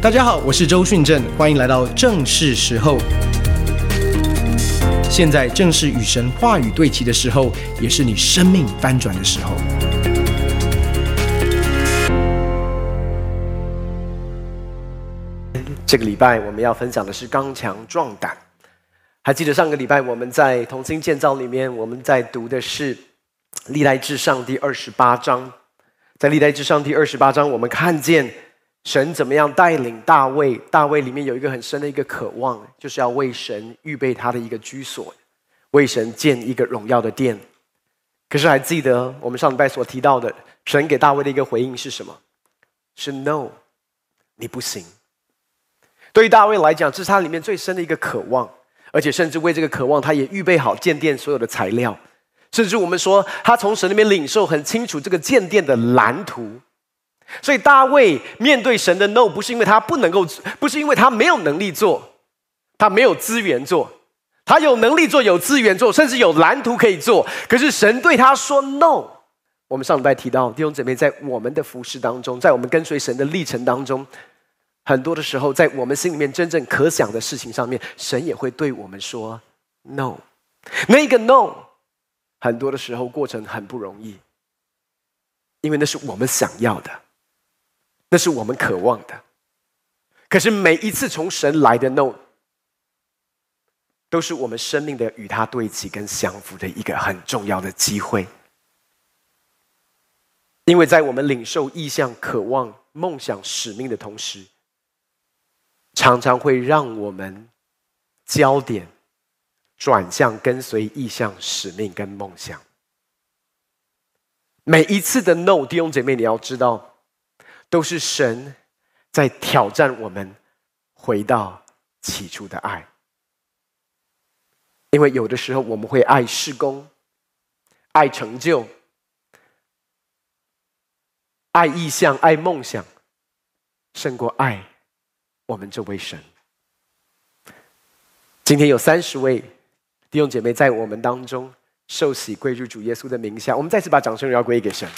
大家好，我是周训正，欢迎来到正是时候。现在正是与神话语对齐的时候，也是你生命翻转的时候。这个礼拜我们要分享的是刚强壮胆。还记得上个礼拜我们在同心建造里面，我们在读的是历代至上第二十八章。在历代至上第二十八章，我们看见。神怎么样带领大卫？大卫里面有一个很深的一个渴望，就是要为神预备他的一个居所，为神建一个荣耀的殿。可是还记得我们上礼拜所提到的，神给大卫的一个回应是什么？是 “No，你不行。”对于大卫来讲，这是他里面最深的一个渴望，而且甚至为这个渴望，他也预备好建殿所有的材料，甚至我们说他从神那边领受很清楚这个建殿的蓝图。所以大卫面对神的 no，不是因为他不能够，不是因为他没有能力做，他没有资源做，他有能力做，有资源做，甚至有蓝图可以做。可是神对他说 no。我们上礼拜提到弟兄姊妹，在我们的服事当中，在我们跟随神的历程当中，很多的时候，在我们心里面真正可想的事情上面，神也会对我们说 no。那个 no，很多的时候过程很不容易，因为那是我们想要的。那是我们渴望的，可是每一次从神来的 no，都是我们生命的与他对齐跟降服的一个很重要的机会。因为在我们领受意向、渴望、梦想、使命的同时，常常会让我们焦点转向跟随意向、使命跟梦想。每一次的 no，弟兄姐妹，你要知道。都是神在挑战我们回到起初的爱，因为有的时候我们会爱事工、爱成就、爱意象、爱梦想，胜过爱我们这位神。今天有三十位弟兄姐妹在我们当中受洗归入主耶稣的名下，我们再次把掌声要归给神。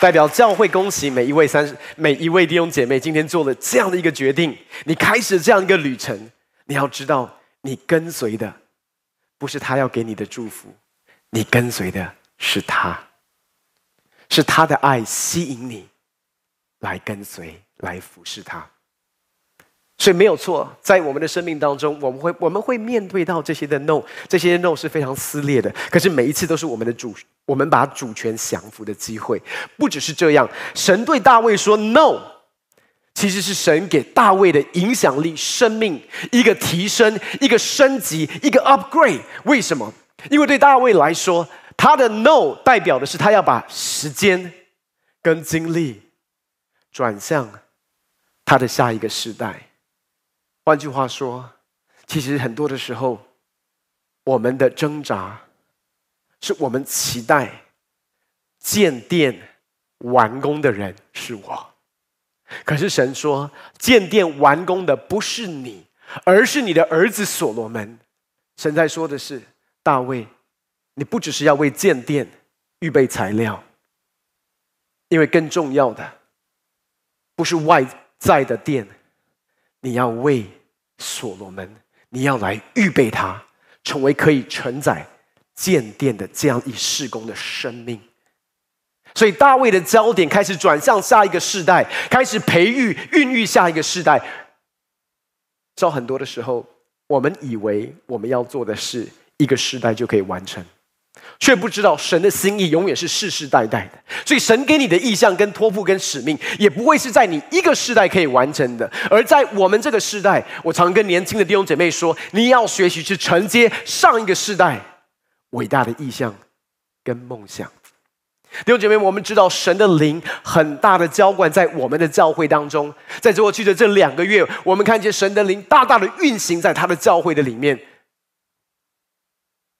代表教会恭喜每一位三十每一位弟兄姐妹，今天做了这样的一个决定，你开始这样一个旅程。你要知道，你跟随的不是他要给你的祝福，你跟随的是他，是他的爱吸引你来跟随，来服侍他。所以没有错，在我们的生命当中，我们会我们会面对到这些的 no，这些 no 是非常撕裂的。可是每一次都是我们的主，我们把主权降服的机会。不只是这样，神对大卫说 no，其实是神给大卫的影响力、生命一个提升、一个升级、一个 upgrade。为什么？因为对大卫来说，他的 no 代表的是他要把时间跟精力转向他的下一个时代。换句话说，其实很多的时候，我们的挣扎是我们期待建殿完工的人是我，可是神说建殿完工的不是你，而是你的儿子所罗门。神在说的是大卫，你不只是要为建殿预备材料，因为更重要的不是外在的殿。你要为所罗门，你要来预备他，成为可以承载建殿的这样一事工的生命。所以大卫的焦点开始转向下一个世代，开始培育、孕育下一个世代。在很多的时候，我们以为我们要做的事，一个世代就可以完成。却不知道神的心意永远是世世代代的，所以神给你的意象、跟托付、跟使命，也不会是在你一个世代可以完成的。而在我们这个世代，我常跟年轻的弟兄姐妹说：你要学习去承接上一个世代伟大的意象跟梦想。弟兄姐妹，我们知道神的灵很大的浇灌在我们的教会当中，在过去的这两个月，我们看见神的灵大大的运行在他的教会的里面。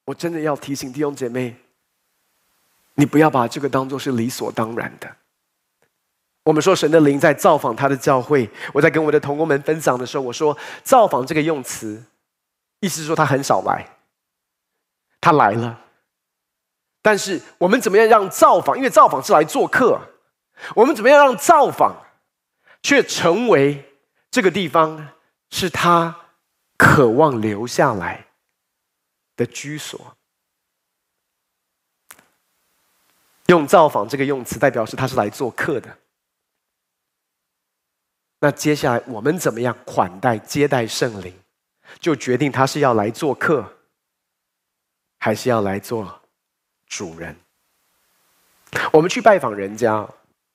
我真的要提醒弟兄姐妹，你不要把这个当做是理所当然的。我们说神的灵在造访他的教会，我在跟我的同工们分享的时候，我说“造访”这个用词，意思是说他很少来，他来了，但是我们怎么样让造访？因为造访是来做客，我们怎么样让造访却成为这个地方是他渴望留下来的居所？用“造访”这个用词，代表是他是来做客的。那接下来我们怎么样款待接待圣灵，就决定他是要来做客，还是要来做主人。我们去拜访人家，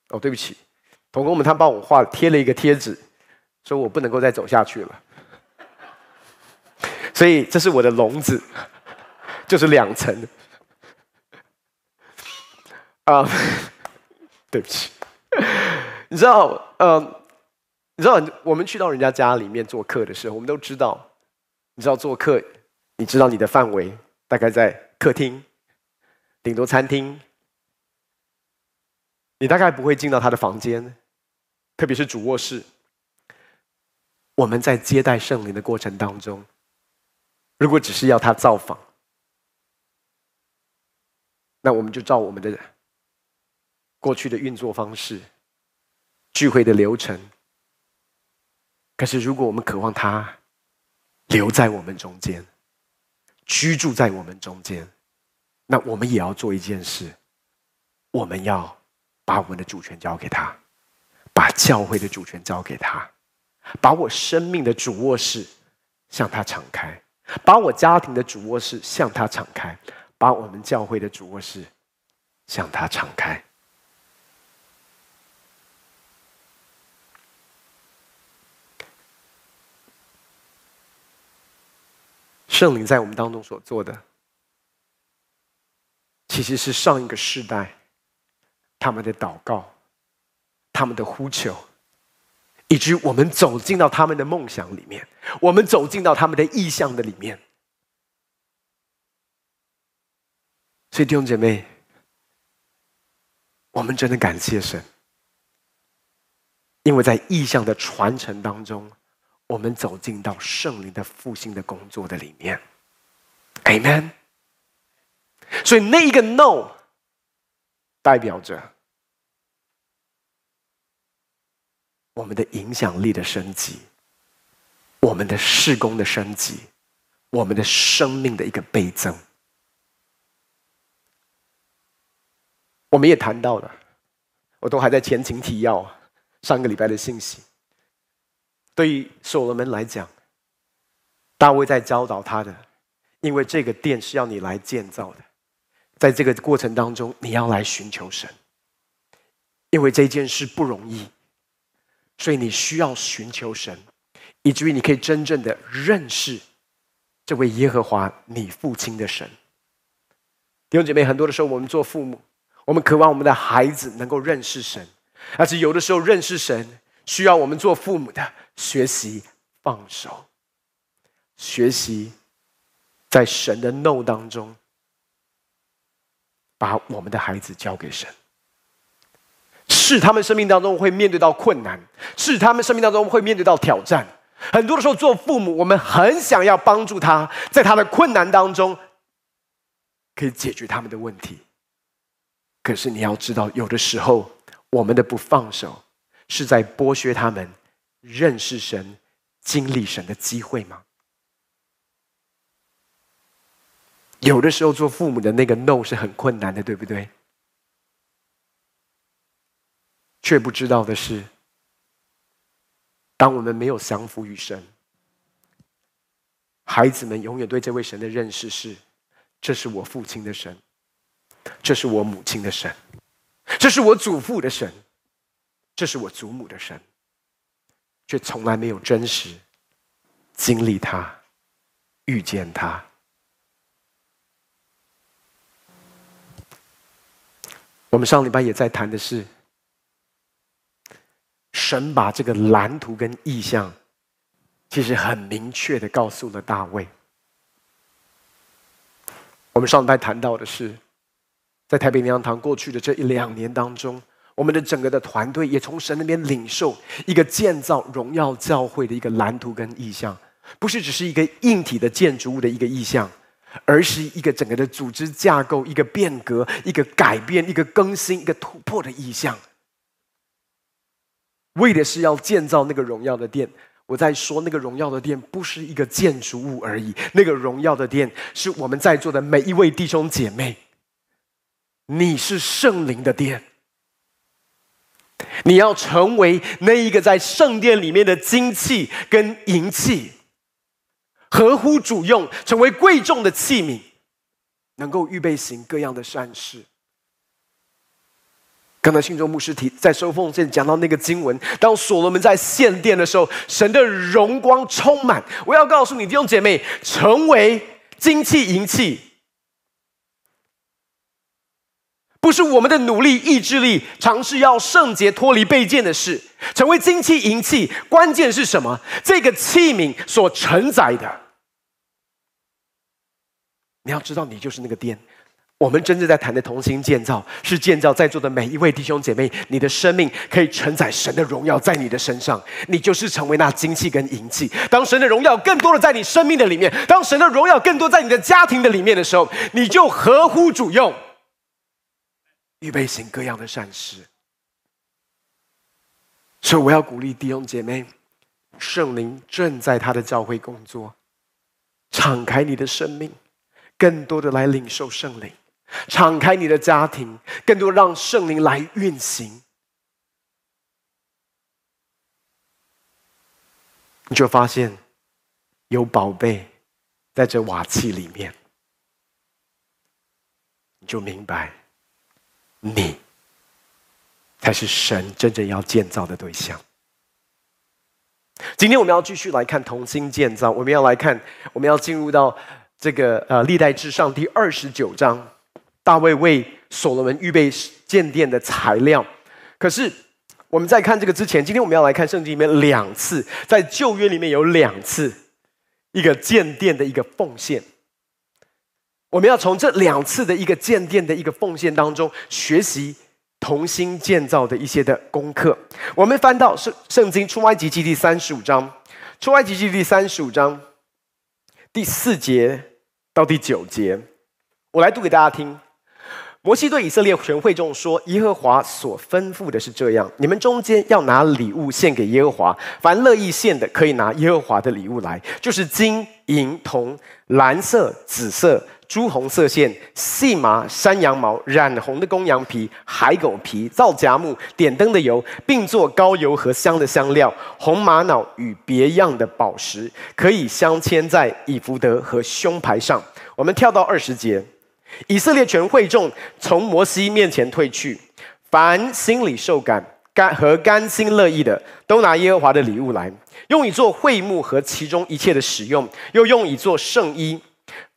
哦，对不起，同工们他帮我画贴了一个贴纸，说我不能够再走下去了，所以这是我的笼子，就是两层。啊，对不起，你知道，嗯。你知道，我们去到人家家里面做客的时候，我们都知道，你知道做客，你知道你的范围大概在客厅，顶多餐厅，你大概不会进到他的房间，特别是主卧室。我们在接待圣灵的过程当中，如果只是要他造访，那我们就照我们的过去的运作方式、聚会的流程。可是，如果我们渴望他留在我们中间，居住在我们中间，那我们也要做一件事：我们要把我们的主权交给他，把教会的主权交给他，把我生命的主卧室向他敞开，把我家庭的主卧室向他敞开，把我们教会的主卧室向他敞开。圣灵在我们当中所做的，其实是上一个世代他们的祷告、他们的呼求，以至于我们走进到他们的梦想里面，我们走进到他们的意象的里面。所以弟兄姐妹，我们真的感谢神，因为在意象的传承当中。我们走进到圣灵的复兴的工作的里面，Amen。所以那一个 No 代表着我们的影响力的升级，我们的事工的升级，我们的生命的一个倍增。我们也谈到了，我都还在前情提要上个礼拜的信息。对于所罗门来讲，大卫在教导他的，因为这个殿是要你来建造的，在这个过程当中，你要来寻求神，因为这件事不容易，所以你需要寻求神，以至于你可以真正的认识这位耶和华你父亲的神。弟兄姐妹，很多的时候，我们做父母，我们渴望我们的孩子能够认识神，而且有的时候认识神，需要我们做父母的。学习放手，学习在神的 no 当中，把我们的孩子交给神。是他们生命当中会面对到困难，是他们生命当中会面对到挑战。很多的时候，做父母，我们很想要帮助他，在他的困难当中，可以解决他们的问题。可是你要知道，有的时候我们的不放手，是在剥削他们。认识神、经历神的机会吗？有的时候做父母的那个 no 是很困难的，对不对？却不知道的是，当我们没有降服于神，孩子们永远对这位神的认识是：这是我父亲的神，这是我母亲的神，这是我祖父的神，这是我祖母的神。却从来没有真实经历他、遇见他。我们上礼拜也在谈的是，神把这个蓝图跟意象，其实很明确的告诉了大卫。我们上礼拜谈到的是，在太平洋堂过去的这一两年当中。我们的整个的团队也从神那边领受一个建造荣耀教会的一个蓝图跟意象，不是只是一个硬体的建筑物的一个意象，而是一个整个的组织架构、一个变革、一个改变、一个更新、一个突破的意象。为的是要建造那个荣耀的殿。我在说那个荣耀的殿不是一个建筑物而已，那个荣耀的殿是我们在座的每一位弟兄姐妹。你是圣灵的殿，你要成为那一个在圣殿里面的金器跟银器，合乎主用，成为贵重的器皿，能够预备行各样的善事。刚才信中牧师提在收奉献讲到那个经文，当所罗门在献殿的时候，神的荣光充满。我要告诉你弟兄姐妹，成为金器银器，不是我们的努力意志力尝试要圣洁脱离卑贱的事。成为金器银器，关键是什么？这个器皿所承载的，你要知道，你就是那个殿。我们真正在谈的同心建造，是建造在座的每一位弟兄姐妹，你的生命可以承载神的荣耀在你的身上，你就是成为那金器跟银器。当神的荣耀更多的在你生命的里面，当神的荣耀更多在你的家庭的里面的时候，你就合乎主用，预备行各样的善事。所以我要鼓励弟兄姐妹，圣灵正在他的教会工作，敞开你的生命，更多的来领受圣灵。敞开你的家庭，更多让圣灵来运行，你就发现有宝贝在这瓦器里面，你就明白，你才是神真正要建造的对象。今天我们要继续来看同心建造，我们要来看，我们要进入到这个呃历代志上第二十九章。大卫为所罗门预备建殿的材料，可是我们在看这个之前，今天我们要来看圣经里面两次，在旧约里面有两次一个建殿的一个奉献。我们要从这两次的一个建殿的一个奉献当中学习同心建造的一些的功课。我们翻到圣圣经出埃及记第三十五章，出埃及记第三十五章第四节到第九节，我来读给大家听。摩西对以色列全会众说：“耶和华所吩咐的是这样：你们中间要拿礼物献给耶和华，凡乐意献的，可以拿耶和华的礼物来，就是金银铜、蓝色、紫色、朱红色线、细麻、山羊毛、染红的公羊皮、海狗皮、皂荚木、点灯的油，并做膏油和香的香料、红玛瑙与别样的宝石，可以镶嵌在以弗得和胸牌上。”我们跳到二十节。以色列全会众从摩西面前退去，凡心里受感甘和甘心乐意的，都拿耶和华的礼物来，用以做会幕和其中一切的使用，又用以做圣衣。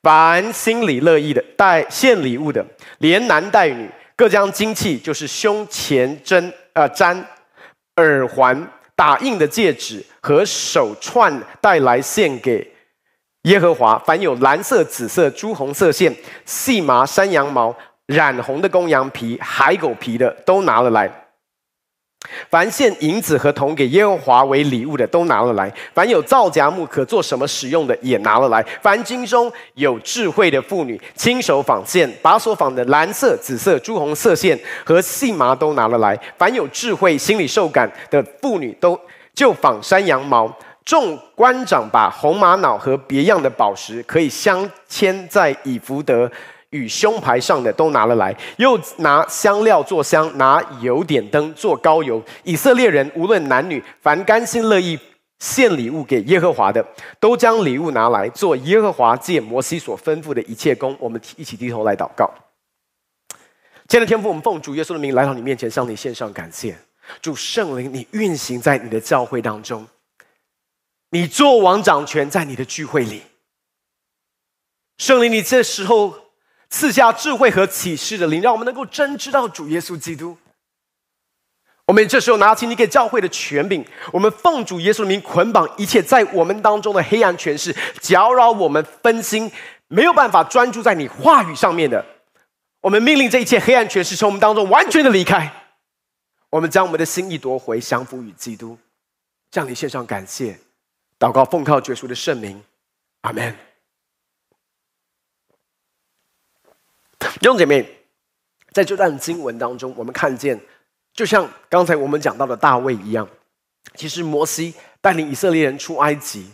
凡心里乐意的带献礼物的，连男带女，各将金器，就是胸前针呃簪、耳环、打印的戒指和手串带来献给。耶和华，凡有蓝色、紫色、朱红色线、细麻、山羊毛、染红的公羊皮、海狗皮的，都拿了来；凡献银子和铜给耶和华为礼物的，都拿了来；凡有皂荚木可做什么使用的，也拿了来；凡军中有智慧的妇女，亲手纺线，把所纺的蓝色、紫色、朱红色线和细麻都拿了来；凡有智慧、心里受感的妇女，都就纺山羊毛。众官长把红玛瑙和别样的宝石，可以镶嵌在以弗得与胸牌上的，都拿了来；又拿香料做香，拿油点灯做膏油。以色列人无论男女，凡甘心乐意献礼物给耶和华的，都将礼物拿来做耶和华借摩西所吩咐的一切工。我们一起低头来祷告。亲爱的天父，我们奉主耶稣的名来到你面前，向你献上感谢。主圣灵，你运行在你的教会当中。你作王掌权在你的聚会里，圣灵，你这时候赐下智慧和启示的灵，让我们能够真知道主耶稣基督。我们这时候拿起你给教会的权柄，我们奉主耶稣的名捆绑一切在我们当中的黑暗权势，搅扰我们分心，没有办法专注在你话语上面的。我们命令这一切黑暗权势从我们当中完全的离开，我们将我们的心意夺回，降服于基督，向你献上感谢。祷告，奉靠耶稣的圣名，阿门。弟兄姐妹，在这段经文当中，我们看见，就像刚才我们讲到的大卫一样，其实摩西带领以色列人出埃及，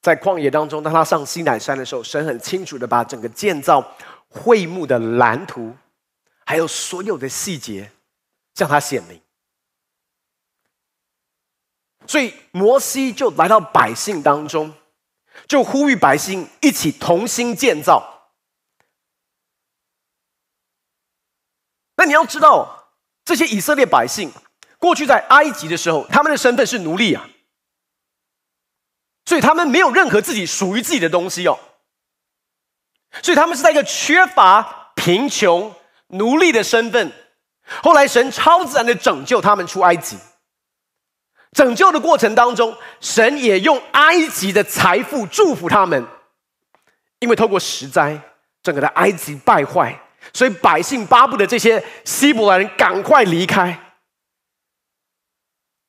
在旷野当中，当他上西乃山的时候，神很清楚的把整个建造会幕的蓝图，还有所有的细节向他显明。所以摩西就来到百姓当中，就呼吁百姓一起同心建造。那你要知道，这些以色列百姓过去在埃及的时候，他们的身份是奴隶啊，所以他们没有任何自己属于自己的东西哦。所以他们是在一个缺乏、贫穷、奴隶的身份。后来神超自然的拯救他们出埃及。拯救的过程当中，神也用埃及的财富祝福他们，因为透过十灾，整个的埃及败坏，所以百姓巴不得这些希伯来人赶快离开，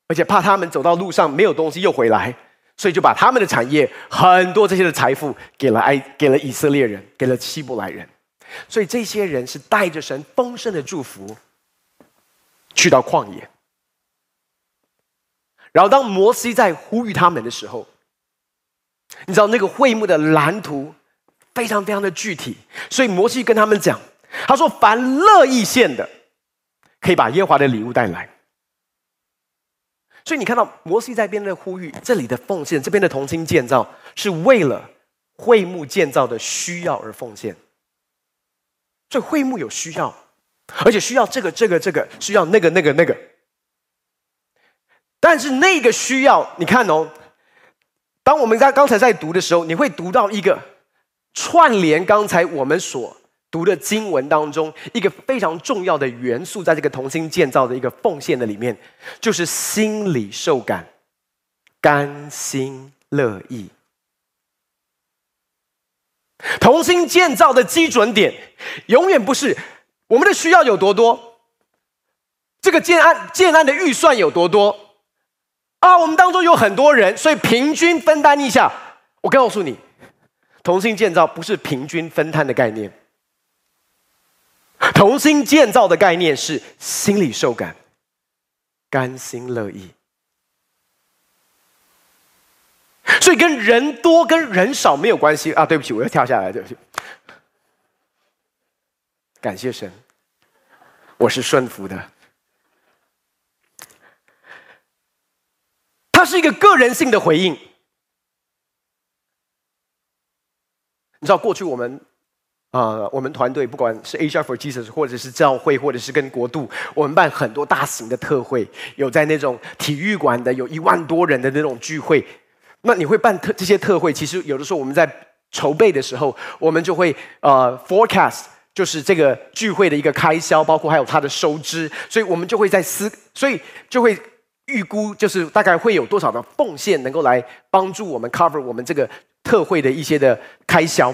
而且怕他们走到路上没有东西又回来，所以就把他们的产业很多这些的财富给了埃给了以色列人，给了希伯来人，所以这些人是带着神丰盛的祝福去到旷野。然后，当摩西在呼吁他们的时候，你知道那个会幕的蓝图非常非常的具体，所以摩西跟他们讲，他说：“凡乐意献的，可以把耶和华的礼物带来。”所以你看到摩西在边的呼吁，这里的奉献，这边的同心建造，是为了会幕建造的需要而奉献。所以会幕有需要，而且需要这个、这个、这个，需要那个、那个、那个。但是那个需要，你看哦，当我们在刚才在读的时候，你会读到一个串联刚才我们所读的经文当中一个非常重要的元素，在这个同心建造的一个奉献的里面，就是心里受感，甘心乐意。同心建造的基准点，永远不是我们的需要有多多，这个建案建案的预算有多多。啊，我们当中有很多人，所以平均分担一下。我告诉你，同心建造不是平均分摊的概念，同心建造的概念是心里受感，甘心乐意。所以跟人多跟人少没有关系啊！对不起，我要跳下来，对不起。感谢神，我是顺服的。它是一个个人性的回应。你知道，过去我们啊、呃，我们团队不管是 Asia for Jesus，或者是教会，或者是跟国度，我们办很多大型的特会，有在那种体育馆的，有一万多人的那种聚会。那你会办特这些特会，其实有的时候我们在筹备的时候，我们就会呃 forecast，就是这个聚会的一个开销，包括还有它的收支，所以我们就会在思，所以就会。预估就是大概会有多少的奉献能够来帮助我们 cover 我们这个特会的一些的开销。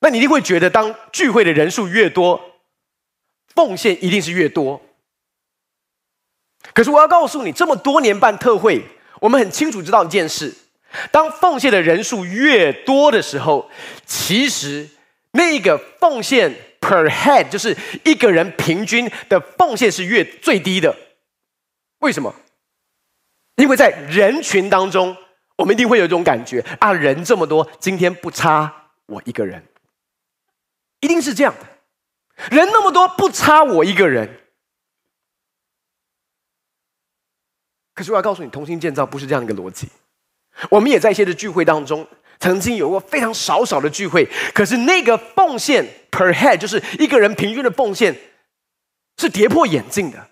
那你一定会觉得，当聚会的人数越多，奉献一定是越多。可是我要告诉你，这么多年办特会，我们很清楚知道一件事：当奉献的人数越多的时候，其实那个奉献 per head 就是一个人平均的奉献是越最低的。为什么？因为在人群当中，我们一定会有一种感觉啊，人这么多，今天不差我一个人，一定是这样的。人那么多，不差我一个人。可是我要告诉你，同心建造不是这样一个逻辑。我们也在一些的聚会当中，曾经有过非常少少的聚会，可是那个奉献 per head，就是一个人平均的奉献，是跌破眼镜的。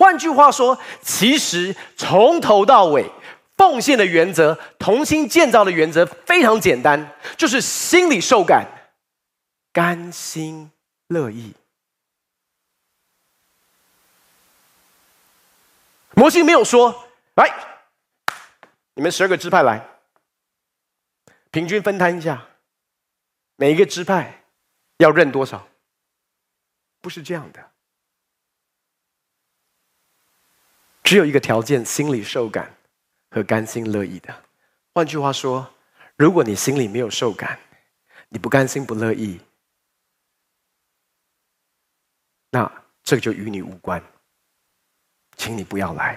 换句话说，其实从头到尾，奉献的原则、同心建造的原则非常简单，就是心里受感，甘心乐意。摩西没有说：“来，你们十二个支派来，平均分摊一下，每一个支派要认多少？”不是这样的。只有一个条件：心里受感和甘心乐意的。换句话说，如果你心里没有受感，你不甘心不乐意，那这个就与你无关。请你不要来。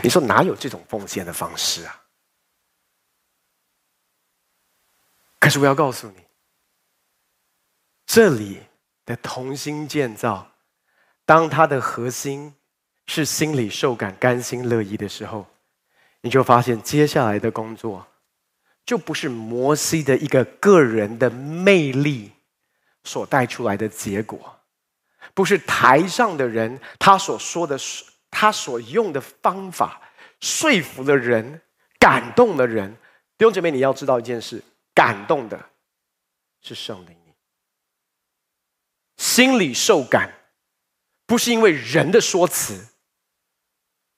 你说哪有这种奉献的方式啊？可是我要告诉你，这里的同心建造，当他的核心是心里受感、甘心乐意的时候，你就发现接下来的工作，就不是摩西的一个个人的魅力所带出来的结果，不是台上的人他所说的、他所用的方法说服了人、感动了人。弟兄姐妹，你要知道一件事。感动的是圣灵，心里受感，不是因为人的说辞，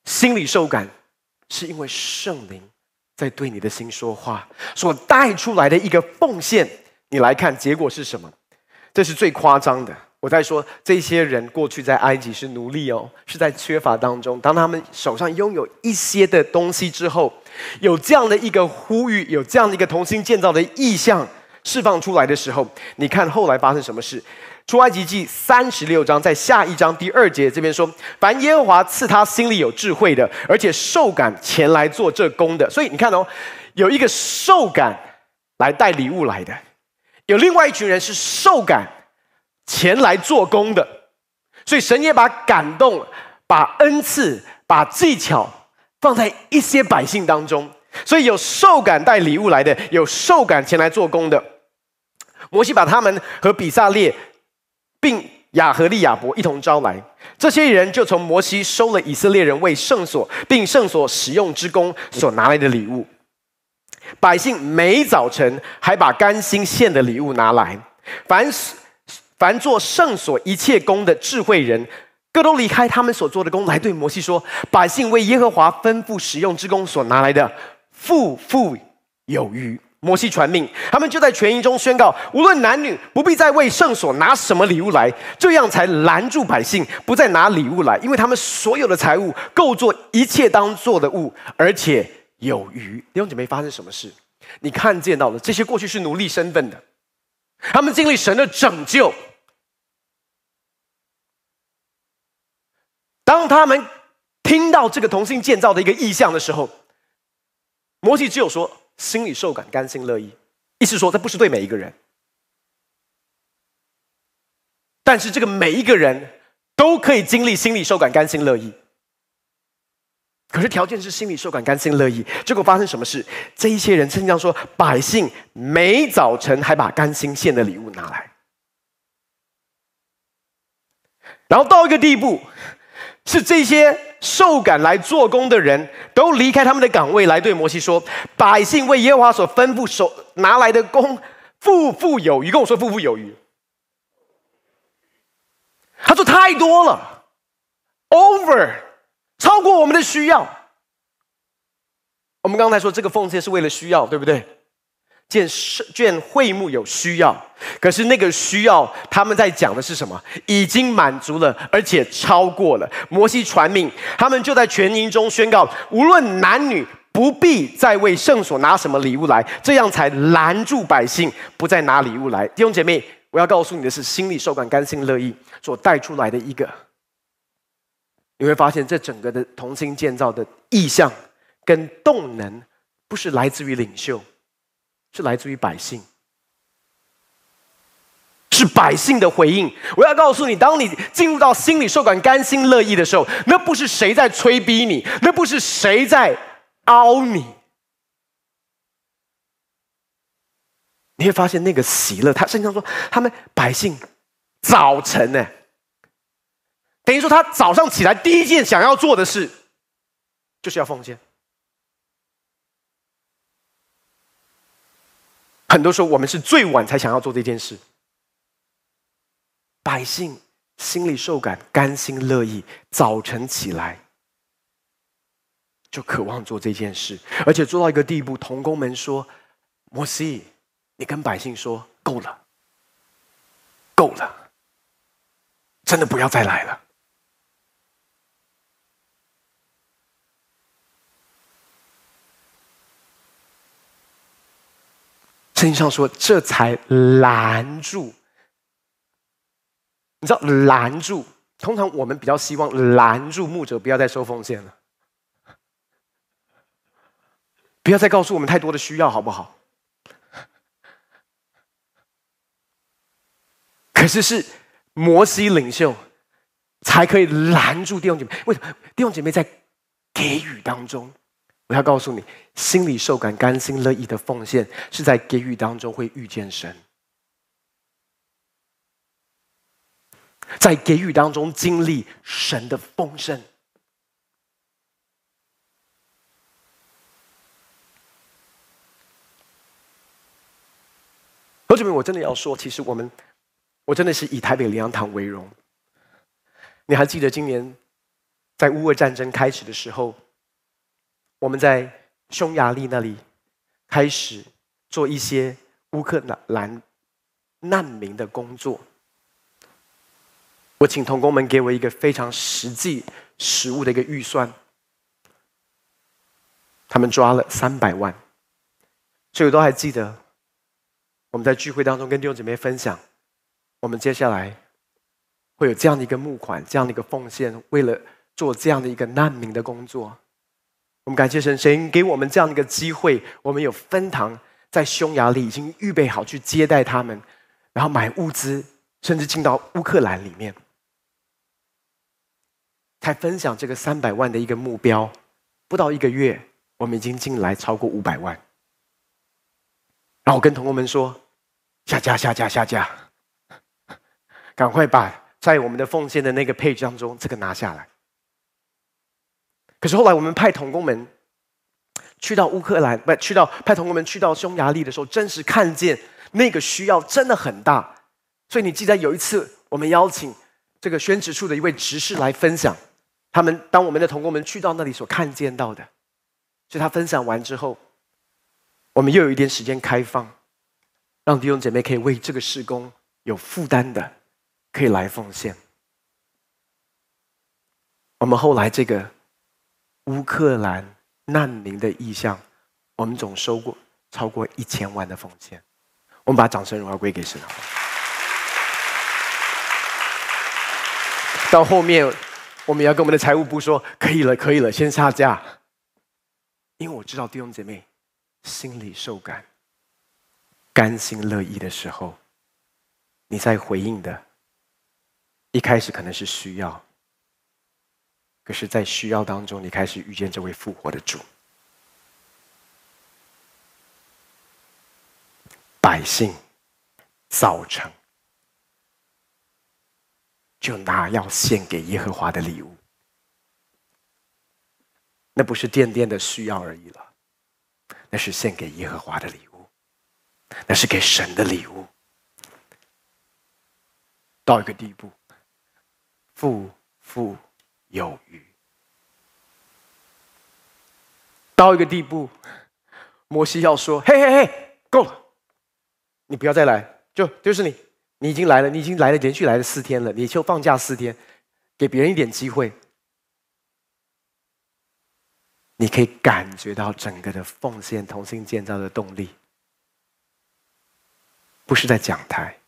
心里受感是因为圣灵在对你的心说话，所带出来的一个奉献。你来看结果是什么？这是最夸张的。我在说这些人过去在埃及是奴隶哦，是在缺乏当中。当他们手上拥有一些的东西之后，有这样的一个呼吁，有这样的一个同心建造的意向释放出来的时候，你看后来发生什么事？出埃及记三十六章，在下一章第二节这边说：凡耶和华赐他心里有智慧的，而且受感前来做这工的。所以你看哦，有一个受感来带礼物来的，有另外一群人是受感。前来做工的，所以神也把感动、把恩赐、把技巧放在一些百姓当中，所以有受感带礼物来的，有受感前来做工的。摩西把他们和比撒列，并雅和利亚伯一同招来，这些人就从摩西收了以色列人为圣所并圣所使用之工所拿来的礼物。百姓每早晨还把甘心献的礼物拿来，凡凡做圣所一切工的智慧人，各都离开他们所做的工，来对摩西说：“百姓为耶和华吩咐使用之工所拿来的，富富有余。”摩西传命，他们就在全营中宣告：无论男女，不必再为圣所拿什么礼物来，这样才拦住百姓，不再拿礼物来，因为他们所有的财物够做一切当做的物，而且有余。弟兄姐妹，发生什么事？你看见到了这些过去是奴隶身份的。他们经历神的拯救。当他们听到这个同心建造的一个意象的时候，摩西只有说心里受感，甘心乐意，意思说这不是对每一个人，但是这个每一个人都可以经历心里受感，甘心乐意。可是条件是心里受感，甘心乐意。结果发生什么事？这一些人圣经说，百姓每早晨还把甘心献的礼物拿来，然后到一个地步，是这些受感来做工的人都离开他们的岗位，来对摩西说：“百姓为耶和华所吩咐手拿来的工，富富有余。”跟我说富富有余。他说太多了，over。超过我们的需要。我们刚才说这个奉献是为了需要，对不对？见见会幕有需要，可是那个需要他们在讲的是什么？已经满足了，而且超过了。摩西传命，他们就在全营中宣告：无论男女，不必再为圣所拿什么礼物来，这样才拦住百姓不再拿礼物来。弟兄姐妹，我要告诉你的是，心里受感、甘心乐意所带出来的一个。你会发现，这整个的同心建造的意象跟动能，不是来自于领袖，是来自于百姓，是百姓的回应。我要告诉你，当你进入到心里受感、甘心乐意的时候，那不是谁在催逼你，那不是谁在凹你，你会发现那个喜乐。他圣经说，他们百姓早晨呢。等于说，他早上起来第一件想要做的事，就是要奉献。很多时候，我们是最晚才想要做这件事。百姓心里受感，甘心乐意，早晨起来就渴望做这件事，而且做到一个地步，同工们说：“摩西，你跟百姓说，够了，够了，真的不要再来了。”圣经上说，这才拦住。你知道拦住通常我们比较希望拦住牧者不要再收奉献了，不要再告诉我们太多的需要，好不好？可是是摩西领袖才可以拦住弟兄姐妹。为什么？弟兄姐妹在给予当中，我要告诉你，心里受感、甘心乐意的奉献，是在给予当中会遇见神。在给予当中经历神的丰盛。何志明，我真的要说，其实我们，我真的是以台北灵粮堂为荣。你还记得今年在乌俄战争开始的时候，我们在匈牙利那里开始做一些乌克兰难民的工作。我请同工们给我一个非常实际实物的一个预算，他们抓了三百万，所以我都还记得，我们在聚会当中跟弟兄姐妹分享，我们接下来会有这样的一个募款，这样的一个奉献，为了做这样的一个难民的工作，我们感谢神，神给我们这样一个机会，我们有分堂在匈牙利已经预备好去接待他们，然后买物资，甚至进到乌克兰里面。才分享这个三百万的一个目标，不到一个月，我们已经进来超过五百万。然后我跟同工们说：“下架，下架，下架！赶快把在我们的奉献的那个配置当中这个拿下来。”可是后来我们派同工们去到乌克兰，不去到派同工们去到匈牙利的时候，真实看见那个需要真的很大。所以你记得有一次，我们邀请这个宣职处的一位执事来分享。他们当我们的同工们去到那里所看见到的，所以他分享完之后，我们又有一点时间开放，让弟兄姐妹可以为这个事工有负担的，可以来奉献。我们后来这个乌克兰难民的意向，我们总收过超过一千万的奉献。我们把掌声荣耀归给神。到后面。我们要跟我们的财务部说，可以了，可以了，先下架。因为我知道弟兄姐妹心里受感、甘心乐意的时候，你在回应的，一开始可能是需要，可是，在需要当中，你开始遇见这位复活的主。百姓早晨。就拿要献给耶和华的礼物，那不是殿殿的需要而已了，那是献给耶和华的礼物，那是给神的礼物。到一个地步，富富有余；到一个地步，摩西要说：“嘿嘿嘿，够了，你不要再来，就就是你。”你已经来了，你已经来了，连续来了四天了，你就放假四天，给别人一点机会，你可以感觉到整个的奉献、同心建造的动力，不是在讲台，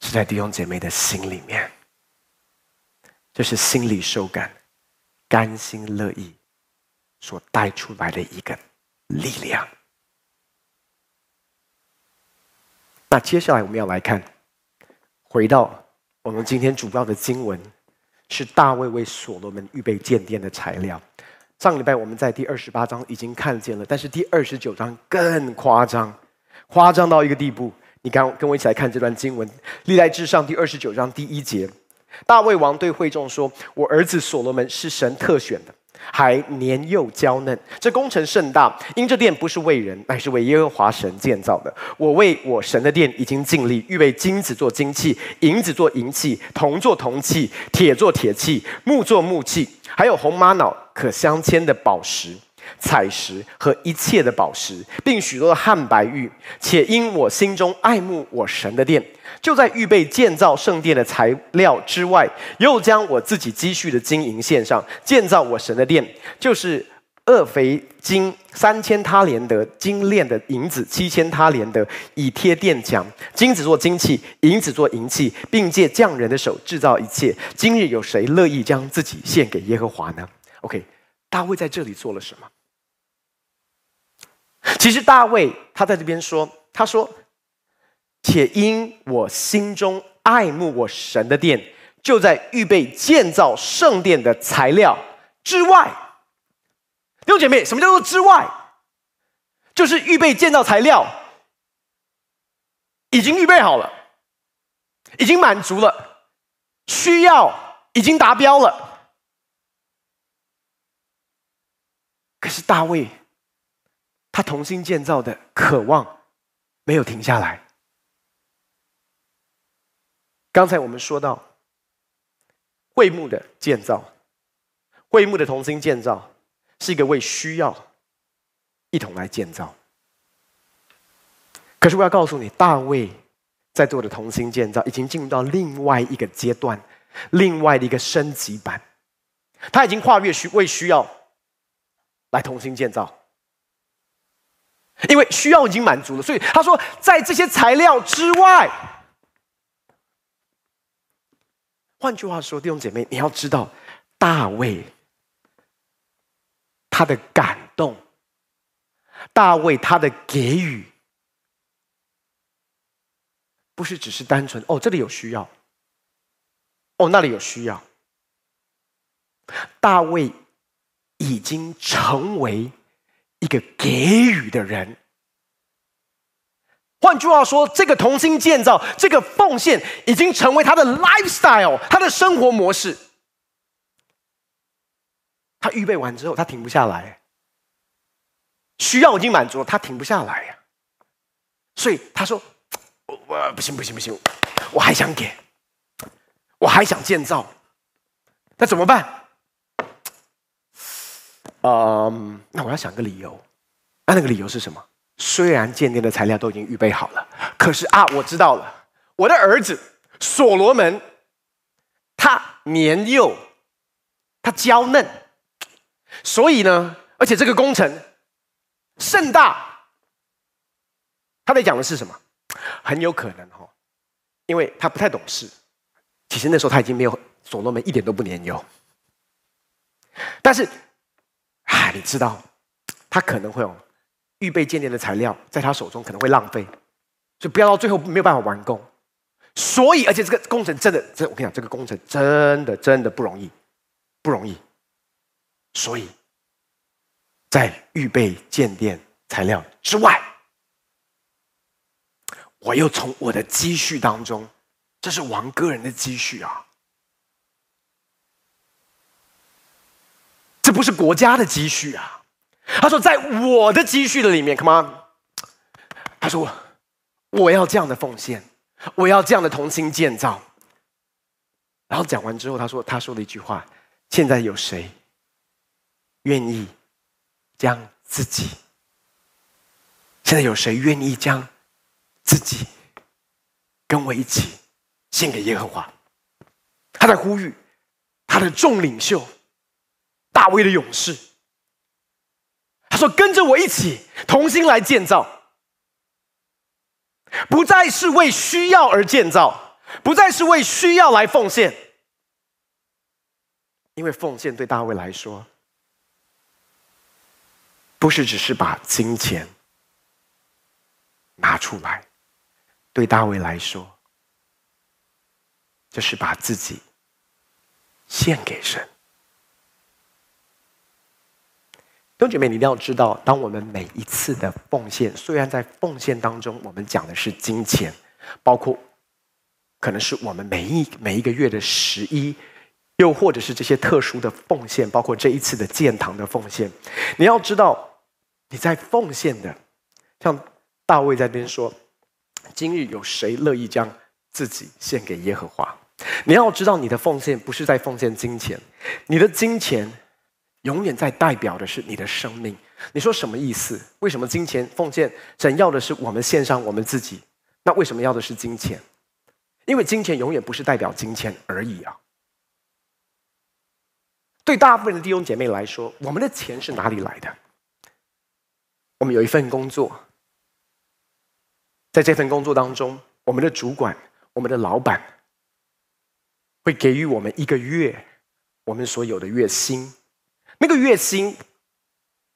是在弟兄姐妹的心里面，这是心里受感、甘心乐意所带出来的一个力量。那接下来我们要来看，回到我们今天主要的经文，是大卫为所罗门预备建殿的材料。上礼拜我们在第二十八章已经看见了，但是第二十九章更夸张，夸张到一个地步。你刚跟我一起来看这段经文，《历代志上》第二十九章第一节，大卫王对会众说：“我儿子所罗门是神特选的。”还年幼娇嫩，这工程甚大，因这殿不是为人，乃是为耶和华神建造的。我为我神的殿已经尽力，预备金子做金器，银子做银器，铜做铜器，铁做铁器，木做木器，还有红玛瑙可镶嵌的宝石。彩石和一切的宝石，并许多汉白玉，且因我心中爱慕我神的殿，就在预备建造圣殿的材料之外，又将我自己积蓄的金银献上，建造我神的殿，就是俄斐金三千他连得，精炼的银子七千他连得，以贴殿墙。金子做金器，银子做银器，并借匠人的手制造一切。今日有谁乐意将自己献给耶和华呢？OK，大卫在这里做了什么？其实大卫他在这边说，他说：“且因我心中爱慕我神的殿，就在预备建造圣殿的材料之外。”弟兄姐妹，什么叫做之外？就是预备建造材料已经预备好了，已经满足了，需要已经达标了。可是大卫。他同心建造的渴望没有停下来。刚才我们说到会幕的建造，会幕的同心建造是一个为需要一同来建造。可是我要告诉你，大卫在做的同心建造已经进入到另外一个阶段，另外的一个升级版。他已经跨越需为需要来同心建造。因为需要已经满足了，所以他说，在这些材料之外，换句话说，弟兄姐妹，你要知道，大卫他的感动，大卫他的给予，不是只是单纯哦，这里有需要，哦，那里有需要，大卫已经成为。一个给予的人，换句话说，这个同心建造，这个奉献，已经成为他的 lifestyle，他的生活模式。他预备完之后，他停不下来，需要已经满足了，他停不下来呀。所以他说：“我不行，不行，不行，我还想给，我还想建造，那怎么办？”嗯，um, 那我要想个理由，那那个理由是什么？虽然鉴定的材料都已经预备好了，可是啊，我知道了，我的儿子所罗门，他年幼，他娇嫩，所以呢，而且这个工程盛大，他在讲的是什么？很有可能哈，因为他不太懂事，其实那时候他已经没有所罗门一点都不年幼，但是。哎，你知道，他可能会有预备建殿的材料，在他手中可能会浪费，所以不要到最后没有办法完工。所以，而且这个工程真的，这我跟你讲，这个工程真的真的不容易，不容易。所以，在预备建殿材料之外，我又从我的积蓄当中，这是王个人的积蓄啊。这不是国家的积蓄啊！他说，在我的积蓄的里面，Come on，他说我要这样的奉献，我要这样的同心建造。然后讲完之后，他说他说了一句话：现在有谁愿意将自己？现在有谁愿意将自己跟我一起献给耶和华？他在呼吁他的众领袖。大卫的勇士，说：“跟着我一起，同心来建造，不再是为需要而建造，不再是为需要来奉献，因为奉献对大卫来说，不是只是把金钱拿出来，对大卫来说，就是把自己献给神。”弟兄姐妹，你一定要知道，当我们每一次的奉献，虽然在奉献当中，我们讲的是金钱，包括可能是我们每一每一个月的十一，又或者是这些特殊的奉献，包括这一次的建堂的奉献。你要知道，你在奉献的，像大卫在那边说：“今日有谁乐意将自己献给耶和华？”你要知道，你的奉献不是在奉献金钱，你的金钱。永远在代表的是你的生命。你说什么意思？为什么金钱奉献？神要的是我们献上我们自己。那为什么要的是金钱？因为金钱永远不是代表金钱而已啊。对大部分的弟兄姐妹来说，我们的钱是哪里来的？我们有一份工作，在这份工作当中，我们的主管、我们的老板会给予我们一个月我们所有的月薪。那个月薪，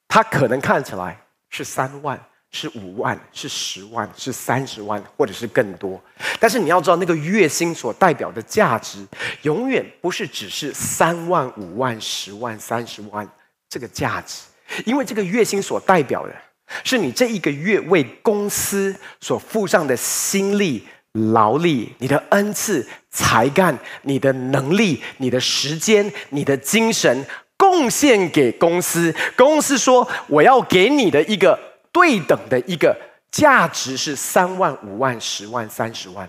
它可能看起来是三万。是五万，是十万，是三十万，或者是更多。但是你要知道，那个月薪所代表的价值，永远不是只是三万、五万、十万、三十万这个价值，因为这个月薪所代表的，是你这一个月为公司所付上的心力、劳力、你的恩赐、才干、你的能力、你的时间、你的精神，贡献给公司。公司说：“我要给你的一个。”对等的一个价值是三万、五万、十万、三十万。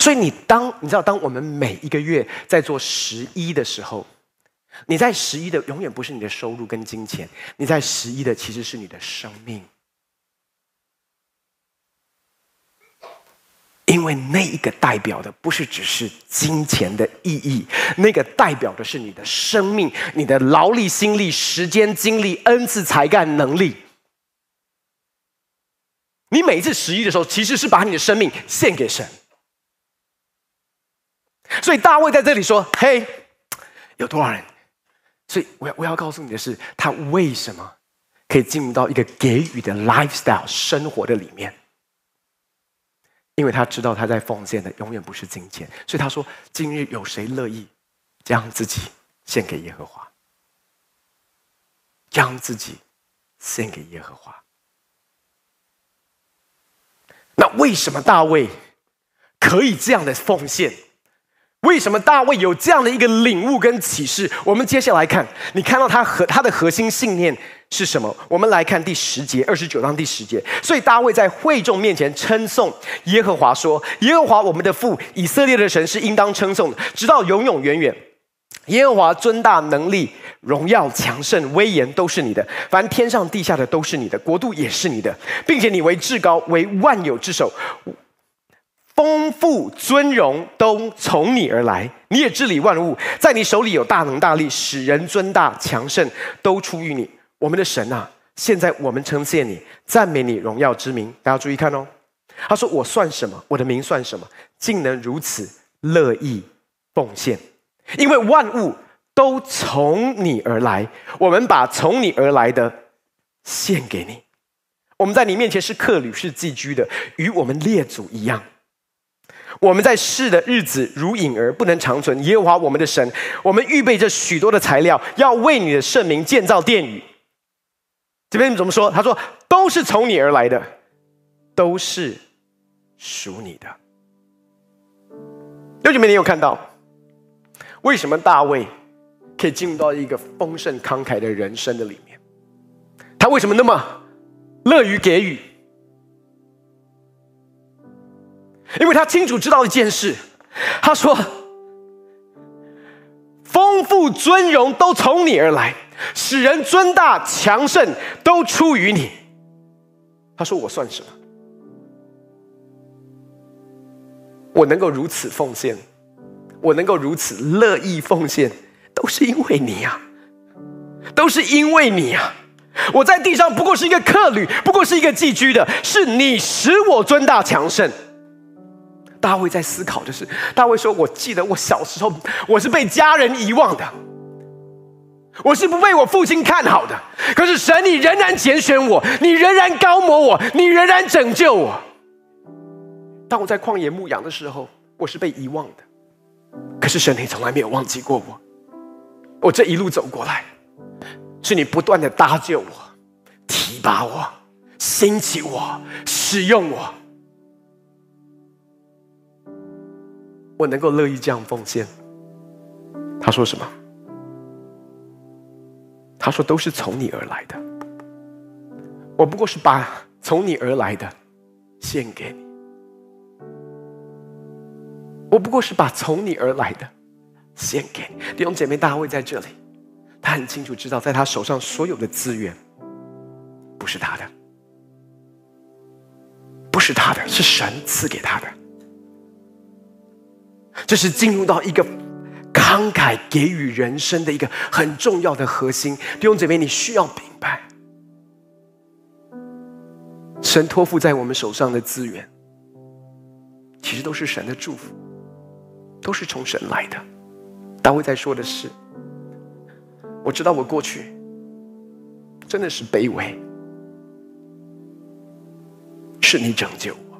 所以你当你知道，当我们每一个月在做十一的时候，你在十一的永远不是你的收入跟金钱，你在十一的其实是你的生命。因为那一个代表的不是只是金钱的意义，那个代表的是你的生命、你的劳力、心力、时间、精力、恩赐、才干、能力。你每一次十一的时候，其实是把你的生命献给神。所以大卫在这里说：“嘿，有多少人？”所以我要我要告诉你的是，他为什么可以进入到一个给予的 lifestyle 生活的里面。因为他知道他在奉献的永远不是金钱，所以他说：“今日有谁乐意将自己献给耶和华？将自己献给耶和华？那为什么大卫可以这样的奉献？为什么大卫有这样的一个领悟跟启示？我们接下来看，你看到他核他的核心信念。”是什么？我们来看第十节，二十九章第十节。所以大卫在会众面前称颂耶和华说：“耶和华我们的父，以色列的神是应当称颂的，直到永永远远。耶和华尊大能力、荣耀、强盛、威严都是你的，凡天上地下的都是你的，国度也是你的，并且你为至高，为万有之首，丰富尊荣都从你而来。你也治理万物，在你手里有大能大力，使人尊大强盛，都出于你。”我们的神啊，现在我们称谢你，赞美你荣耀之名。大家注意看哦，他说：“我算什么？我的名算什么？竟能如此乐意奉献？因为万物都从你而来，我们把从你而来的献给你。我们在你面前是客旅，是寄居的，与我们列祖一样。我们在世的日子如影儿，不能长存。耶和华我们的神，我们预备着许多的材料，要为你的圣名建造殿宇。”这边怎么说？他说：“都是从你而来的，都是属你的。”弟兄姐妹，你有看到为什么大卫可以进入到一个丰盛慷慨的人生的里面？他为什么那么乐于给予？因为他清楚知道一件事，他说：“丰富尊荣都从你而来。”使人尊大强盛都出于你。他说：“我算什么？我能够如此奉献，我能够如此乐意奉献，都是因为你呀，都是因为你呀！我在地上不过是一个客旅，不过是一个寄居的，是你使我尊大强盛。”大卫在思考的是，大卫说：“我记得我小时候，我是被家人遗忘的。”我是不被我父亲看好的，可是神，你仍然拣选我，你仍然膏抹我，你仍然拯救我。当我在旷野牧羊的时候，我是被遗忘的，可是神，你从来没有忘记过我。我这一路走过来，是你不断的搭救我、提拔我、兴起我、使用我。我能够乐意这样奉献。他说什么？他说：“都是从你而来的，我不过是把从你而来的献给你。我不过是把从你而来的献给你。弟兄姐妹，大卫在这里，他很清楚知道，在他手上所有的资源不是他的，不是他的，是神赐给他的。这是进入到一个慷慨给予人生的一个很重要的核心。弟兄姊妹，你需要明白，神托付在我们手上的资源，其实都是神的祝福，都是从神来的。大卫在说的是，我知道我过去真的是卑微，是你拯救我，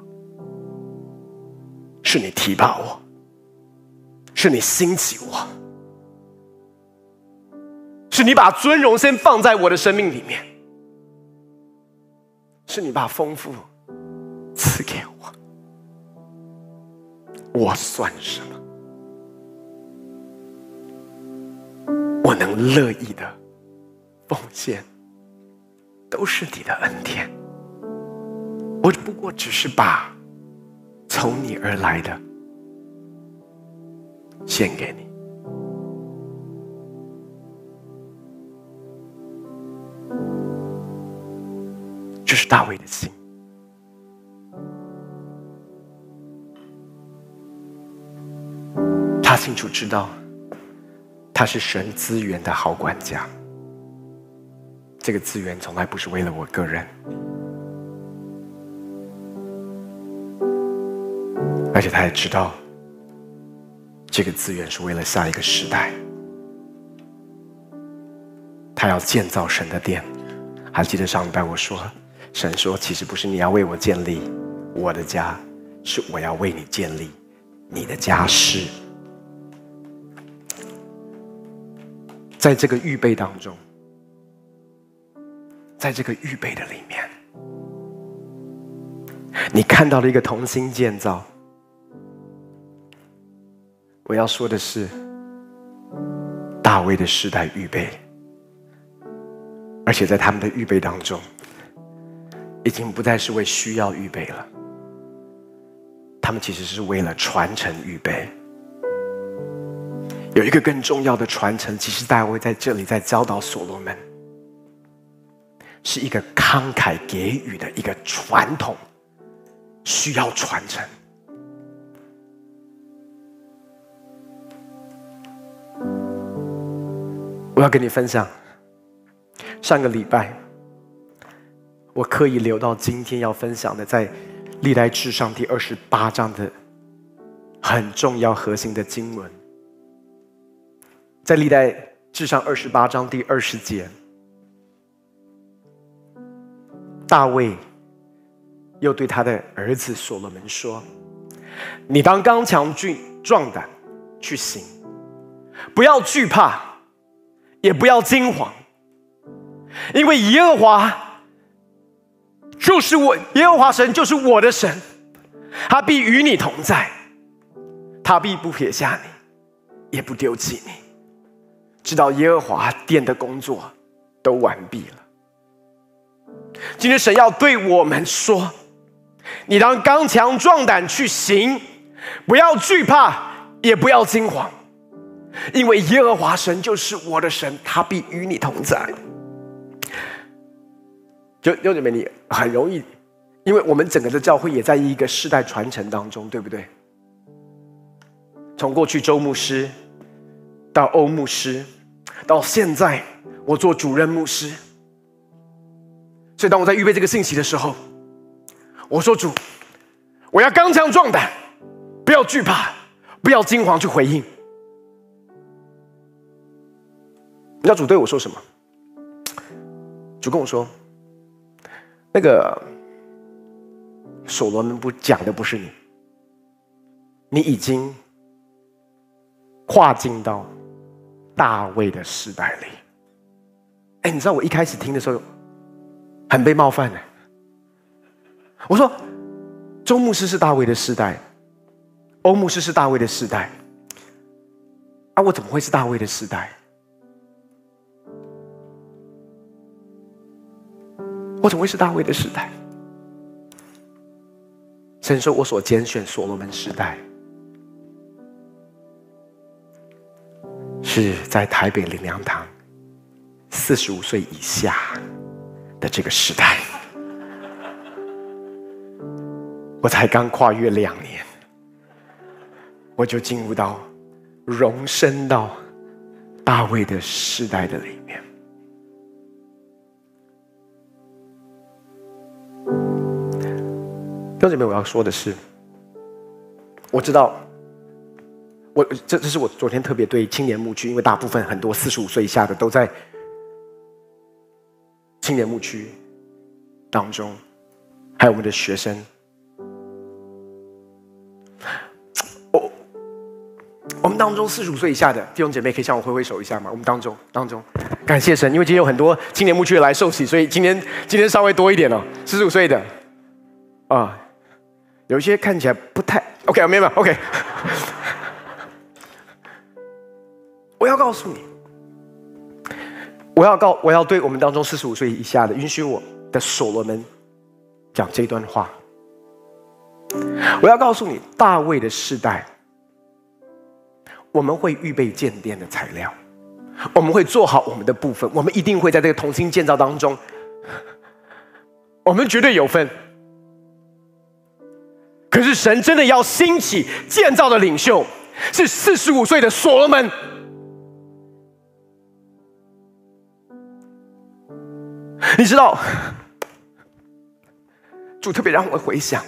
是你提拔我，是你兴起我，是你把尊荣先放在我的生命里面，是你把丰富赐给我，我算什么？我能乐意的奉献，都是你的恩典。我不过只是把从你而来的献给你。这是大卫的心，他清楚知道。他是神资源的好管家，这个资源从来不是为了我个人，而且他也知道，这个资源是为了下一个时代。他要建造神的殿，还记得上礼拜我说，神说其实不是你要为我建立我的家，是我要为你建立你的家室。在这个预备当中，在这个预备的里面，你看到了一个同心建造。我要说的是，大卫的世代预备，而且在他们的预备当中，已经不再是为需要预备了，他们其实是为了传承预备。有一个更重要的传承，其实大卫在这里在教导所罗门，是一个慷慨给予的一个传统，需要传承。我要跟你分享，上个礼拜我刻意留到今天要分享的，在历代志上第二十八章的很重要核心的经文。在历代志上二十八章第二十节，大卫又对他的儿子所罗门说：“你当刚强壮壮胆去行，不要惧怕，也不要惊慌，因为耶和华就是我，耶和华神就是我的神，他必与你同在，他必不撇下你，也不丢弃你。”直到耶和华殿的工作都完毕了。今天神要对我们说：“你当刚强壮胆去行，不要惧怕，也不要惊慌，因为耶和华神就是我的神，他必与你同在。”就弟兄姊妹，你很容易，因为我们整个的教会也在一个世代传承当中，对不对？从过去周牧师到欧牧师。到现在，我做主任牧师，所以当我在预备这个信息的时候，我说：“主，我要刚强壮胆，不要惧怕，不要惊慌，去回应。”你知道主对我说什么？主跟我说：“那个所罗门不讲的不是你，你已经跨进到。”大卫的时代里，哎，你知道我一开始听的时候，很被冒犯的。我说，周牧师是大卫的时代，欧牧师是大卫的时代，啊，我怎么会是大卫的时代？我怎么会是大卫的时代？神说我所拣选所罗门时代。是在台北灵粮堂四十五岁以下的这个时代，我才刚跨越两年，我就进入到荣升到大卫的时代的里面。弟兄姐妹，我要说的是，我知道，我这这是我昨天特别对青年牧区，因为大部分很多四十五岁以下的都在青年牧区当中，还有我们的学生。我我们当中四十五岁以下的弟兄姐妹，可以向我挥挥手一下吗？我们当中当中，感谢神，因为今天有很多青年牧区来受洗，所以今天今天稍微多一点哦，四十五岁的啊。有些看起来不太 OK，没有没有 OK。我要告诉你，我要告我要对我们当中四十五岁以下的，允许我的所罗门讲这段话。我要告诉你，大卫的世代，我们会预备建殿的材料，我们会做好我们的部分，我们一定会在这个同心建造当中，我们绝对有份。可是神真的要兴起建造的领袖，是四十五岁的所罗门。你知道，主特别让我回想，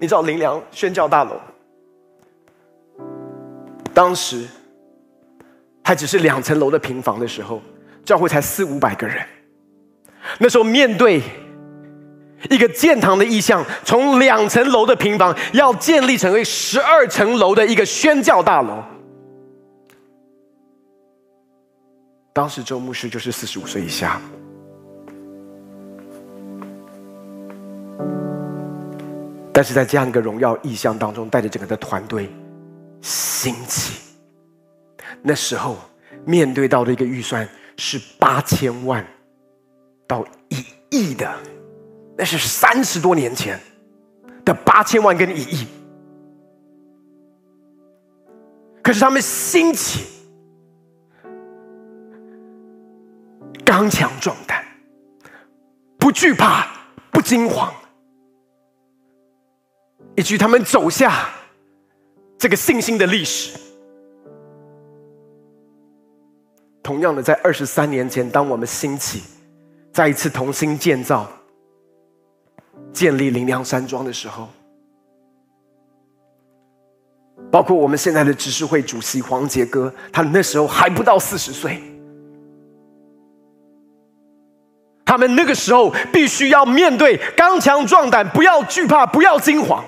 你知道林良宣教大楼，当时还只是两层楼的平房的时候，教会才四五百个人，那时候面对。一个建堂的意向，从两层楼的平房要建立成为十二层楼的一个宣教大楼。当时周牧师就是四十五岁以下，但是在这样一个荣耀意向当中，带着整个的团队兴起。那时候面对到的一个预算是八千万到一亿的。那是三十多年前的八千万跟一亿，可是他们兴起，刚强壮胆，不惧怕，不惊慌，以至于他们走下这个信心的历史。同样的，在二十三年前，当我们兴起，再一次同心建造。建立灵粮山庄的时候，包括我们现在的执事会主席黄杰哥，他那时候还不到四十岁，他们那个时候必须要面对刚强壮胆，不要惧怕，不要惊慌。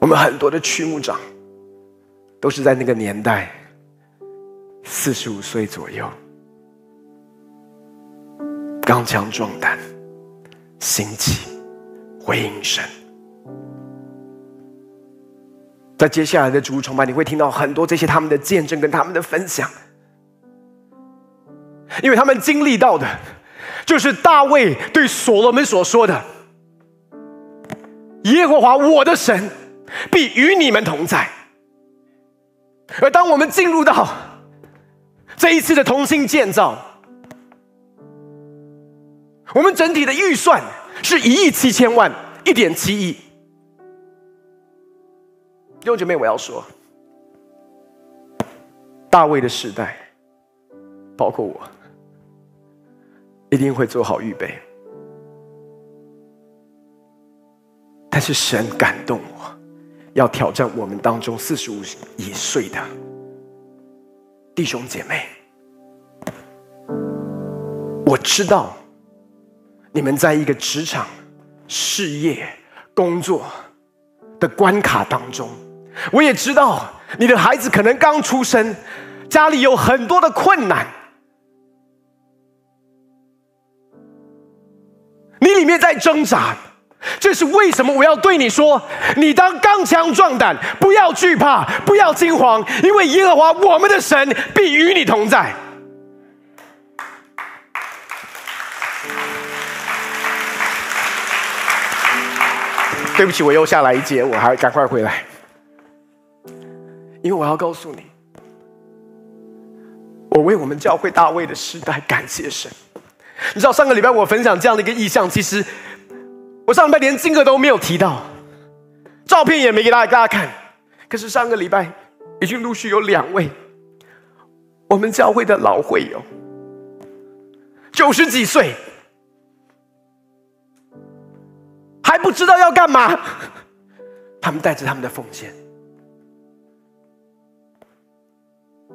我们很多的区牧长都是在那个年代，四十五岁左右。刚强壮胆，兴起，回应神。在接下来的主日崇拜，你会听到很多这些他们的见证跟他们的分享，因为他们经历到的，就是大卫对所罗门所说的：“耶和华我的神必与你们同在。”而当我们进入到这一次的同心建造，我们整体的预算是一亿七千万，一点七亿。弟兄姐妹，我要说，大卫的时代，包括我，一定会做好预备。但是神感动我，要挑战我们当中四十五一岁的弟兄姐妹。我知道。你们在一个职场、事业、工作的关卡当中，我也知道你的孩子可能刚出生，家里有很多的困难，你里面在挣扎。这是为什么我要对你说：你当刚强壮胆，不要惧怕，不要惊慌，因为耶和华我们的神必与你同在。对不起，我又下来一节，我还赶快回来，因为我要告诉你，我为我们教会大卫的时代感谢神。你知道上个礼拜我分享这样的一个意象，其实我我上礼拜连金额都没有提到，照片也没给大家大家看。可是上个礼拜已经陆续有两位我们教会的老会友，九十几岁，还不知道要干嘛，他们带着他们的奉献，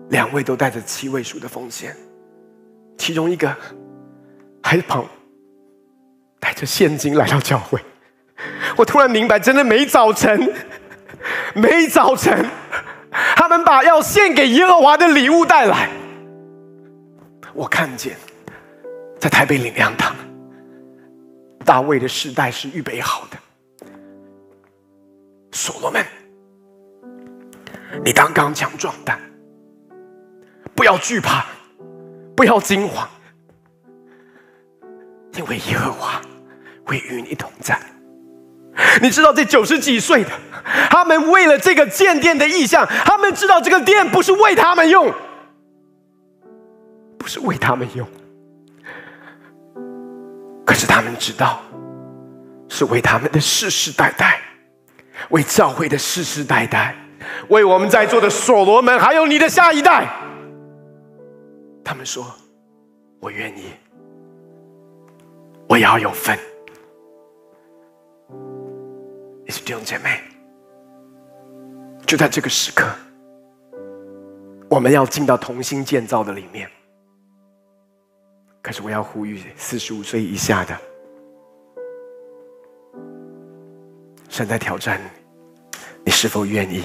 两位都带着七位数的奉献，其中一个还旁。带着现金来到教会，我突然明白，真的没早晨，没早晨，他们把要献给耶和华的礼物带来。我看见，在台北领粮堂，大卫的世代是预备好的。所罗门，你当刚强壮胆，不要惧怕，不要惊慌。因为耶和华会与你同在。你知道这九十几岁的，他们为了这个建殿的意向，他们知道这个殿不是为他们用，不是为他们用。是他们知道，是为他们的世世代代，为教会的世世代代，为我们在座的所罗门，还有你的下一代。他们说：“我愿意。”我也要有份，你是弟兄姐妹，就在这个时刻，我们要进到同心建造的里面。可是我要呼吁四十五岁以下的，神在挑战你，你是否愿意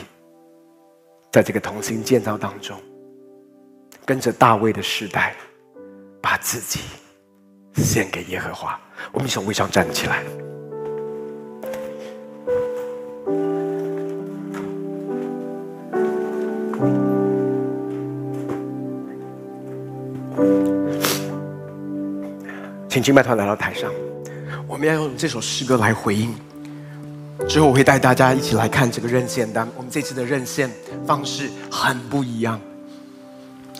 在这个同心建造当中，跟着大卫的时代，把自己。献给耶和华，我们从位上站起来。请敬拜团来到台上，我们要用这首诗歌来回应。之后我会带大家一起来看这个认献单。我们这次的认献方式很不一样，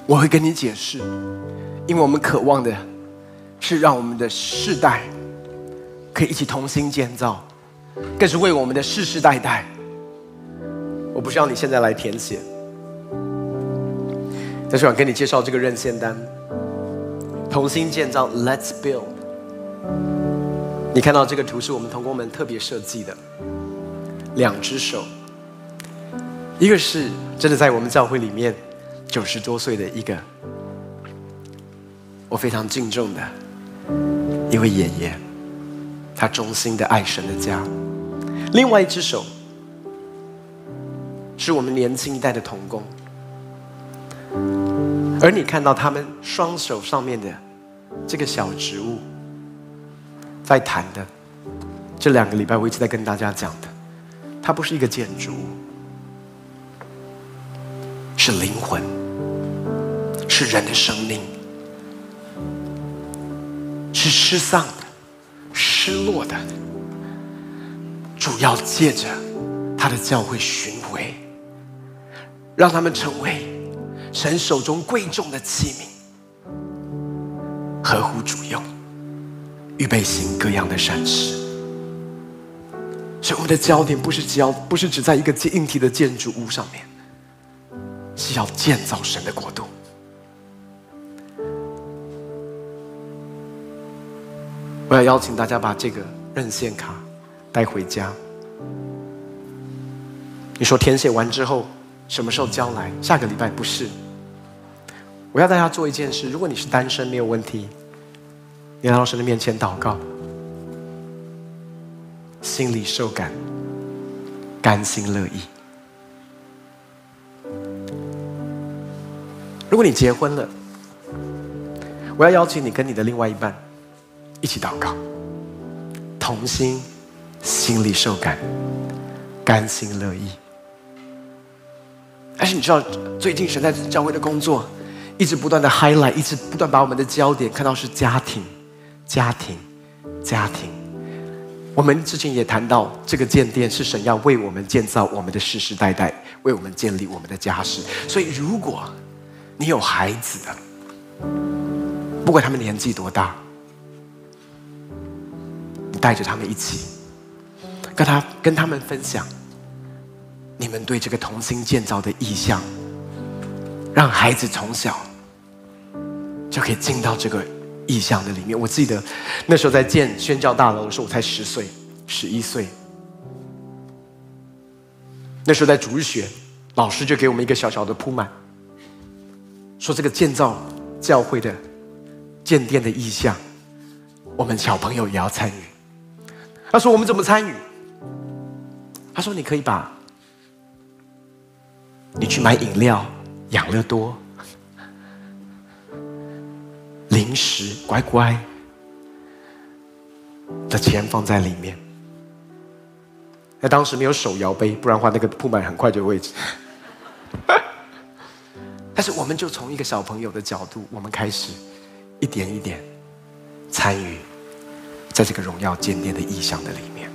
我会跟你解释，因为我们渴望的。是让我们的世代可以一起同心建造，更是为我们的世世代代。我不需要你现在来填写，但是想跟你介绍这个认献单。同心建造，Let's build。你看到这个图是我们同工们特别设计的，两只手，一个是真的在我们教会里面九十多岁的一个，我非常敬重的。一位爷爷，他衷心的爱神的家。另外一只手，是我们年轻一代的同工。而你看到他们双手上面的这个小植物，在谈的这两个礼拜，我一直在跟大家讲的，它不是一个建筑物，是灵魂，是人的生命。是失丧的、失落的，主要借着他的教会巡回，让他们成为神手中贵重的器皿，合乎主用，预备行各样的善事。所以，我们的焦点不是只要不是只在一个硬体的建筑物上面，是要建造神的国度。我要邀请大家把这个认献卡带回家。你说填写完之后什么时候交来？下个礼拜不是。我要大家做一件事：如果你是单身，没有问题，你来到神的面前祷告，心里受感，甘心乐意。如果你结婚了，我要邀请你跟你的另外一半。一起祷告，同心，心里受感，甘心乐意。但是你知道，最近神在教会的工作，一直不断的 highlight，一直不断把我们的焦点看到是家庭，家庭，家庭。我们之前也谈到，这个建殿是神要为我们建造我们的世世代代，为我们建立我们的家室。所以，如果你有孩子的，不管他们年纪多大。你带着他们一起跟他跟他们分享你们对这个同心建造的意向，让孩子从小就可以进到这个意向的里面。我记得那时候在建宣教大楼的时候，我才十岁、十一岁。那时候在主日学，老师就给我们一个小小的铺满，说这个建造教会的建殿的意向，我们小朋友也要参与。他说：“我们怎么参与？”他说：“你可以把，你去买饮料、养乐多、零食、乖乖的钱放在里面。那当时没有手摇杯，不然的话那个铺满很快就有位置。但是我们就从一个小朋友的角度，我们开始一点一点参与。”在这个荣耀建殿的意象的里面，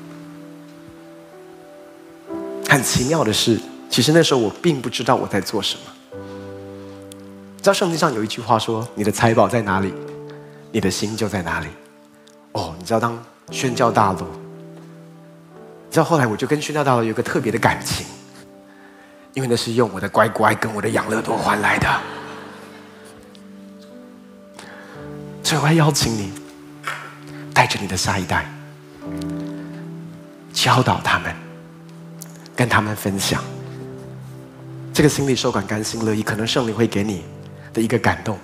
很奇妙的是，其实那时候我并不知道我在做什么。知道圣经上有一句话说：“你的财宝在哪里，你的心就在哪里。”哦，你知道当宣教大楼，你知道后来我就跟宣教大楼有个特别的感情，因为那是用我的乖乖跟我的养乐多换来的，所以我要邀请你。带着你的下一代，教导他们，跟他们分享这个心里受感甘心乐意，可能圣灵会给你的一个感动，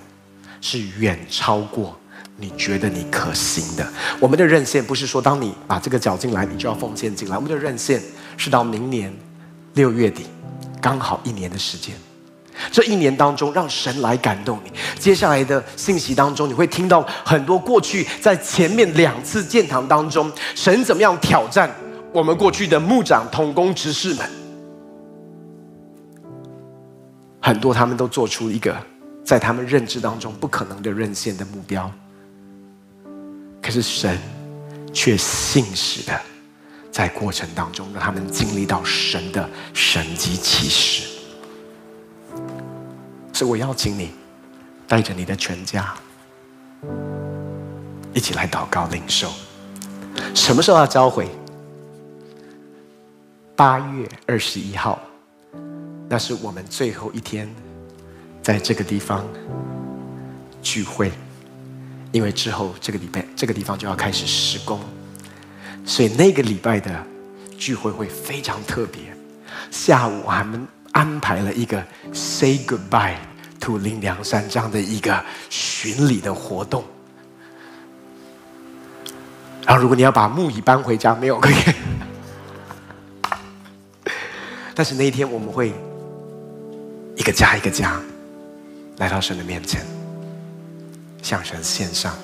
是远超过你觉得你可行的。我们的任线不是说当你把这个缴进来，你就要奉献进来。我们的任线是到明年六月底，刚好一年的时间。这一年当中，让神来感动你。接下来的信息当中，你会听到很多过去在前面两次建堂当中，神怎么样挑战我们过去的牧长、同工、执事们。很多他们都做出一个在他们认知当中不可能的任性的目标，可是神却信实的在过程当中让他们经历到神的神迹奇事。所以我邀请你，带着你的全家，一起来祷告领受。什么时候要召回？八月二十一号，那是我们最后一天，在这个地方聚会。因为之后这个礼拜，这个地方就要开始施工，所以那个礼拜的聚会会非常特别。下午我们。安排了一个 “Say Goodbye to 林良山”这样的一个巡礼的活动。然后，如果你要把木椅搬回家，没有可以。但是那一天，我们会一个家一个家来到神的面前，向神献上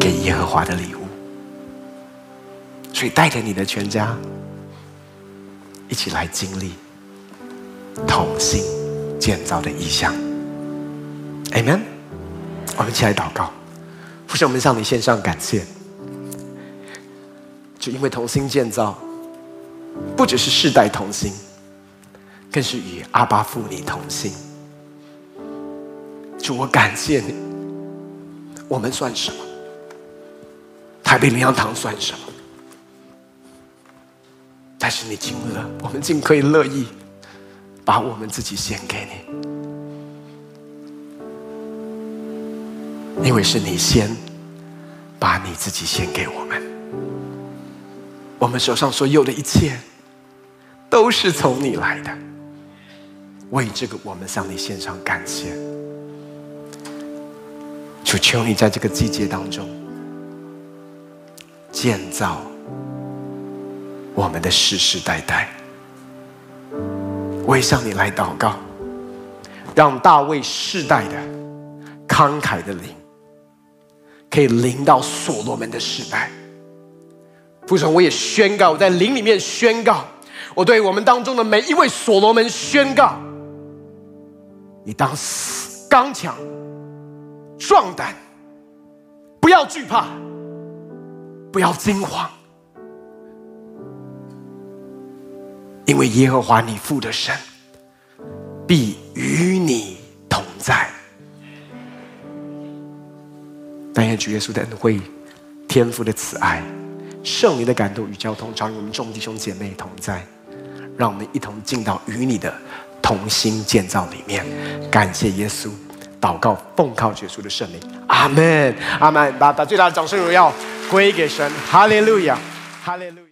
给耶和华的礼物。所以，带着你的全家一起来经历。同心建造的异象，Amen。我们一起来祷告，父神，我们向你献上感谢，就因为同心建造，不只是世代同心，更是与阿爸父你同心。主，我感谢你，我们算什么？台北灵粮堂算什么？但是你尽了，我们尽可以乐意。把我们自己献给你，因为是你先把你自己献给我们，我们手上所有的一切都是从你来的。为这个，我们向你献上感谢。求求你在这个季节当中建造我们的世世代代。我也向你来祷告，让大卫世代的慷慨的灵，可以临到所罗门的世代。父神，我也宣告，我在灵里面宣告，我对我们当中的每一位所罗门宣告：你当死刚强、壮胆，不要惧怕，不要惊慌。因为耶和华你父的神必与你同在。但愿主耶稣的恩惠、天父的慈爱、圣灵的感动与交通，常与我们众弟兄姐妹同在，让我们一同进到与你的同心建造里面。感谢耶稣，祷告奉靠耶稣的圣灵，阿门，阿门。把把最大的掌声荣耀归给神，哈利路亚，哈利路亚。